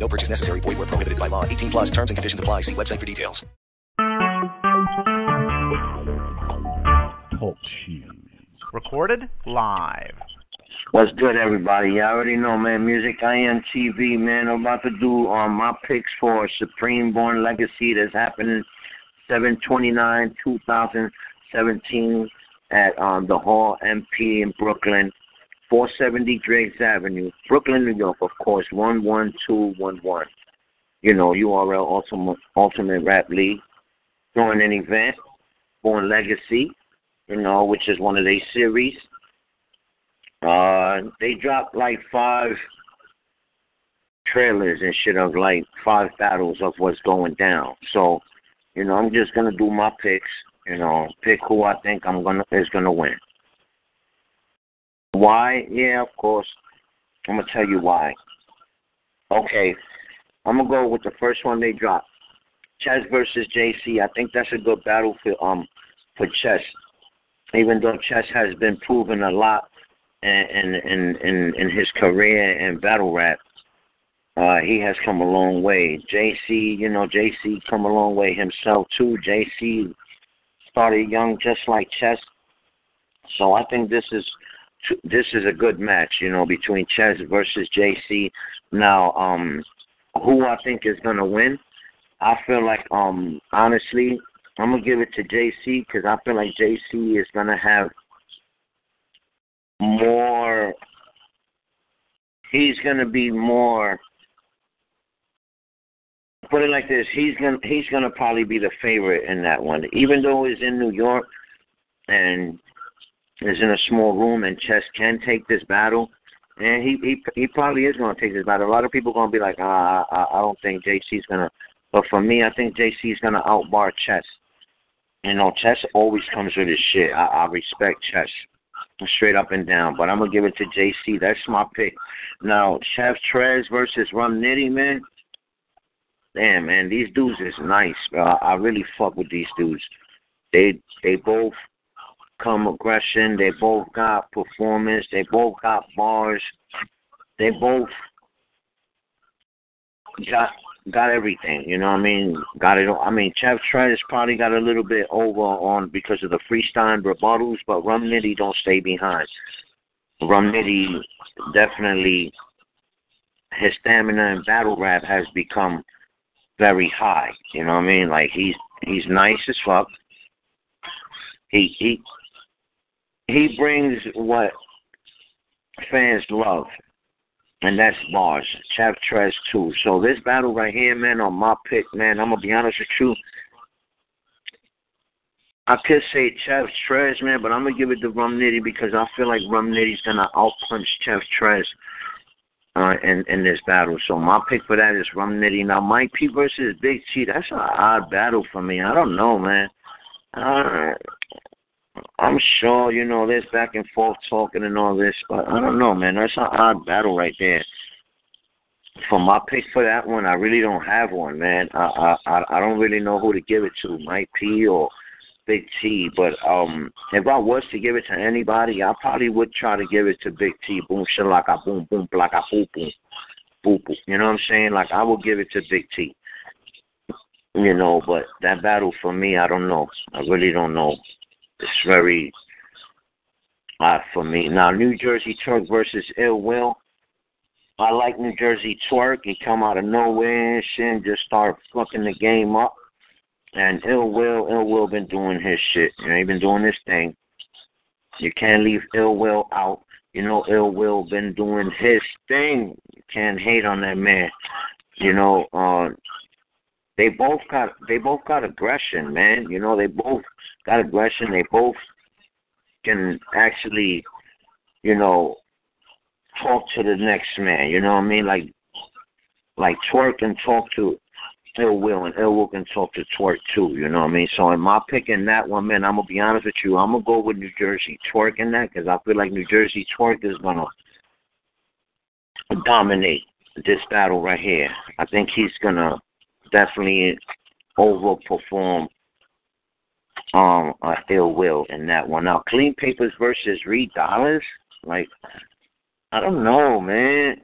No purchase necessary. Void where prohibited by law. 18 plus terms and conditions apply. See website for details. Talk shoes. Recorded live. What's good, everybody? You already know, man. Music IM TV, man. I'm about to do um, my picks for Supreme Born Legacy that's happening 729 2017 at um, the Hall MP in Brooklyn, 470 Driggs Avenue, Brooklyn, New York, of course, 11211. You know, URL Ultimate, Ultimate Rap League. Doing an event, Born Legacy, you know, which is one of their series. Uh, they dropped like five trailers and shit of like five battles of what's going down. So, you know, I'm just gonna do my picks. You know, pick who I think I'm gonna is gonna win. Why? Yeah, of course. I'm gonna tell you why. Okay, I'm gonna go with the first one they dropped. Chess versus JC. I think that's a good battle for um for Chess. Even though Chess has been proven a lot in in in, in his career in battle rap, uh, he has come a long way. JC, you know, JC come a long way himself too. JC started young, just like Chess. So I think this is this is a good match, you know, between Chess versus JC. Now, um, who I think is gonna win? I feel like, um, honestly, I'm gonna give it to JC because I feel like JC is gonna have more. He's gonna be more. Put it like this: he's gonna he's gonna probably be the favorite in that one, even though he's in New York and is in a small room, and Chess can take this battle. And he he he probably is going to take this battle. A lot of people are going to be like, ah, I, I don't think JC's going to. But for me, I think JC's going to outbar Chess. You know, Chess always comes with his shit. I, I respect Chess straight up and down. But I'm gonna give it to JC. That's my pick. Now, Chef Trez versus Rum Nitty, man. Damn, man, these dudes is nice. Bro. I really fuck with these dudes. They they both come aggression. They both got performance. They both got bars. They both got got everything. You know what I mean? Got it. I mean, Chef Trez probably got a little bit over on because of the freestyle rebuttals, but Rum Nitty don't stay behind. Rum Nitty definitely his stamina in battle rap has become very high. You know what I mean? Like he's he's nice as fuck. He he he brings what fans love and that's bars. Chef Trez too. So this battle right here, man, on my pick, man, I'm gonna be honest with you. I could say Chef Trez, man, but I'm gonna give it to Rum Nitty because I feel like Rum Nitty's gonna outpunch Chef Trez uh, in in this battle. So my pick for that is Rum Nitty. Now Mike P versus Big T, that's an odd battle for me. I don't know, man. Uh, I'm sure, you know, there's back and forth talking and all this, but I don't know, man. That's an odd battle right there. For my pick for that one, I really don't have one, man. I I I don't really know who to give it to, Mike P or Big T. But um, if I was to give it to anybody, I probably would try to give it to Big T. Boom, shalaka, boom, boom, blaka, boom, boom, boom, boom. You know what I'm saying? Like I would give it to Big T. You know, but that battle for me, I don't know. I really don't know. It's very odd for me. Now, New Jersey Twork versus Ill Will. I like New Jersey Twork. He come out of nowhere and shit just start fucking the game up. And Ill Will, Ill Will been doing his shit. You know, he been doing his thing. You can't leave Ill Will out. You know, Ill Will been doing his thing. You can't hate on that man. You know, uh, they both got they both got aggression, man. You know, they both got aggression. They both can actually, you know, talk to the next man. You know what I mean? Like, like twerk and talk to Ill Will, and Ill Will can talk to Twork too. You know what I mean? So in my picking that one, man, I'm gonna be honest with you. I'm gonna go with New Jersey Twork in that because I feel like New Jersey Twork is gonna dominate this battle right here. I think he's gonna definitely overperform um uh, Ill Will in that one. Now, Clean Papers versus Reed Dollaz, like I don't know, man.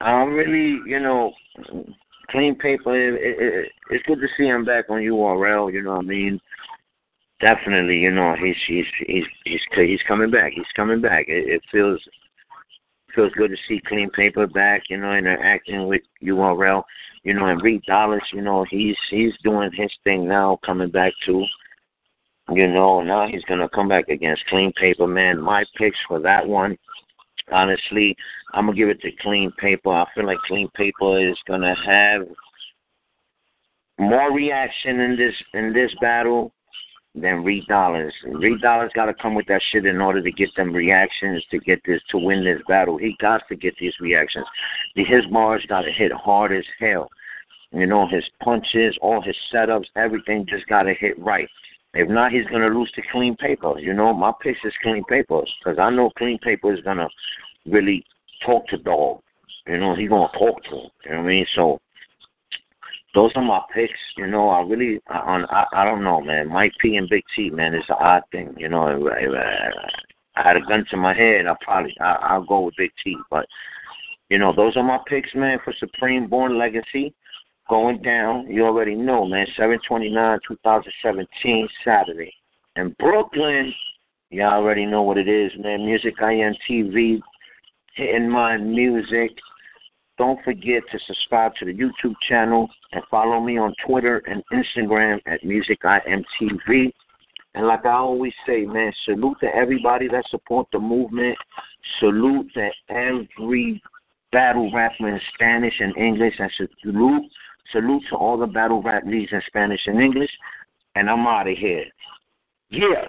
I'm really, you know, clean paper. It, it, it's good to see him back on URL. You know what I mean? Definitely, you know, he's he's he's he's he's coming back. He's coming back. It, it feels feels good to see clean paper back. You know, interacting with URL. You know, and Reed Dollaz. You know, he's he's doing his thing now, coming back too. You know, now he's gonna come back against clean paper, man. My picks for that one honestly, I'm gonna give it to Clean Paper. I feel like Clean Paper is gonna have more reaction in this in this battle than Reed Dollaz. Reed Dollaz got to come with that shit in order to get them reactions to get this to win this battle. He got to get these reactions. His bars got to hit hard as hell. You know, his punches, all his setups, everything just got to hit right. If not, he's gonna lose to Clean Paper. You know, my picks is Clean Paper because I know Clean Paper is gonna really talk to Dog. You know, he's gonna talk to him. You know what I mean? So those are my picks. You know, I really, on I, I don't know, man. Mike P and Big T, man, it's an odd thing. You know, if, I had a gun to my head, I probably I, I'll go with Big T. But you know, those are my picks, man, for Supreme Born Legacy going down. You already know, man. 729, 2017, Saturday. In Brooklyn, you already know what it is, man. Music IM TV, hitting my music. Don't forget to subscribe to the YouTube channel and follow me on Twitter and Instagram at MusicIMTV. And like I always say, man, salute to everybody that support the movement. Salute to every battle rapper in Spanish and English. And salute Salute to all the battle rap leagues in Spanish and English. And I'm out of here. Yeah.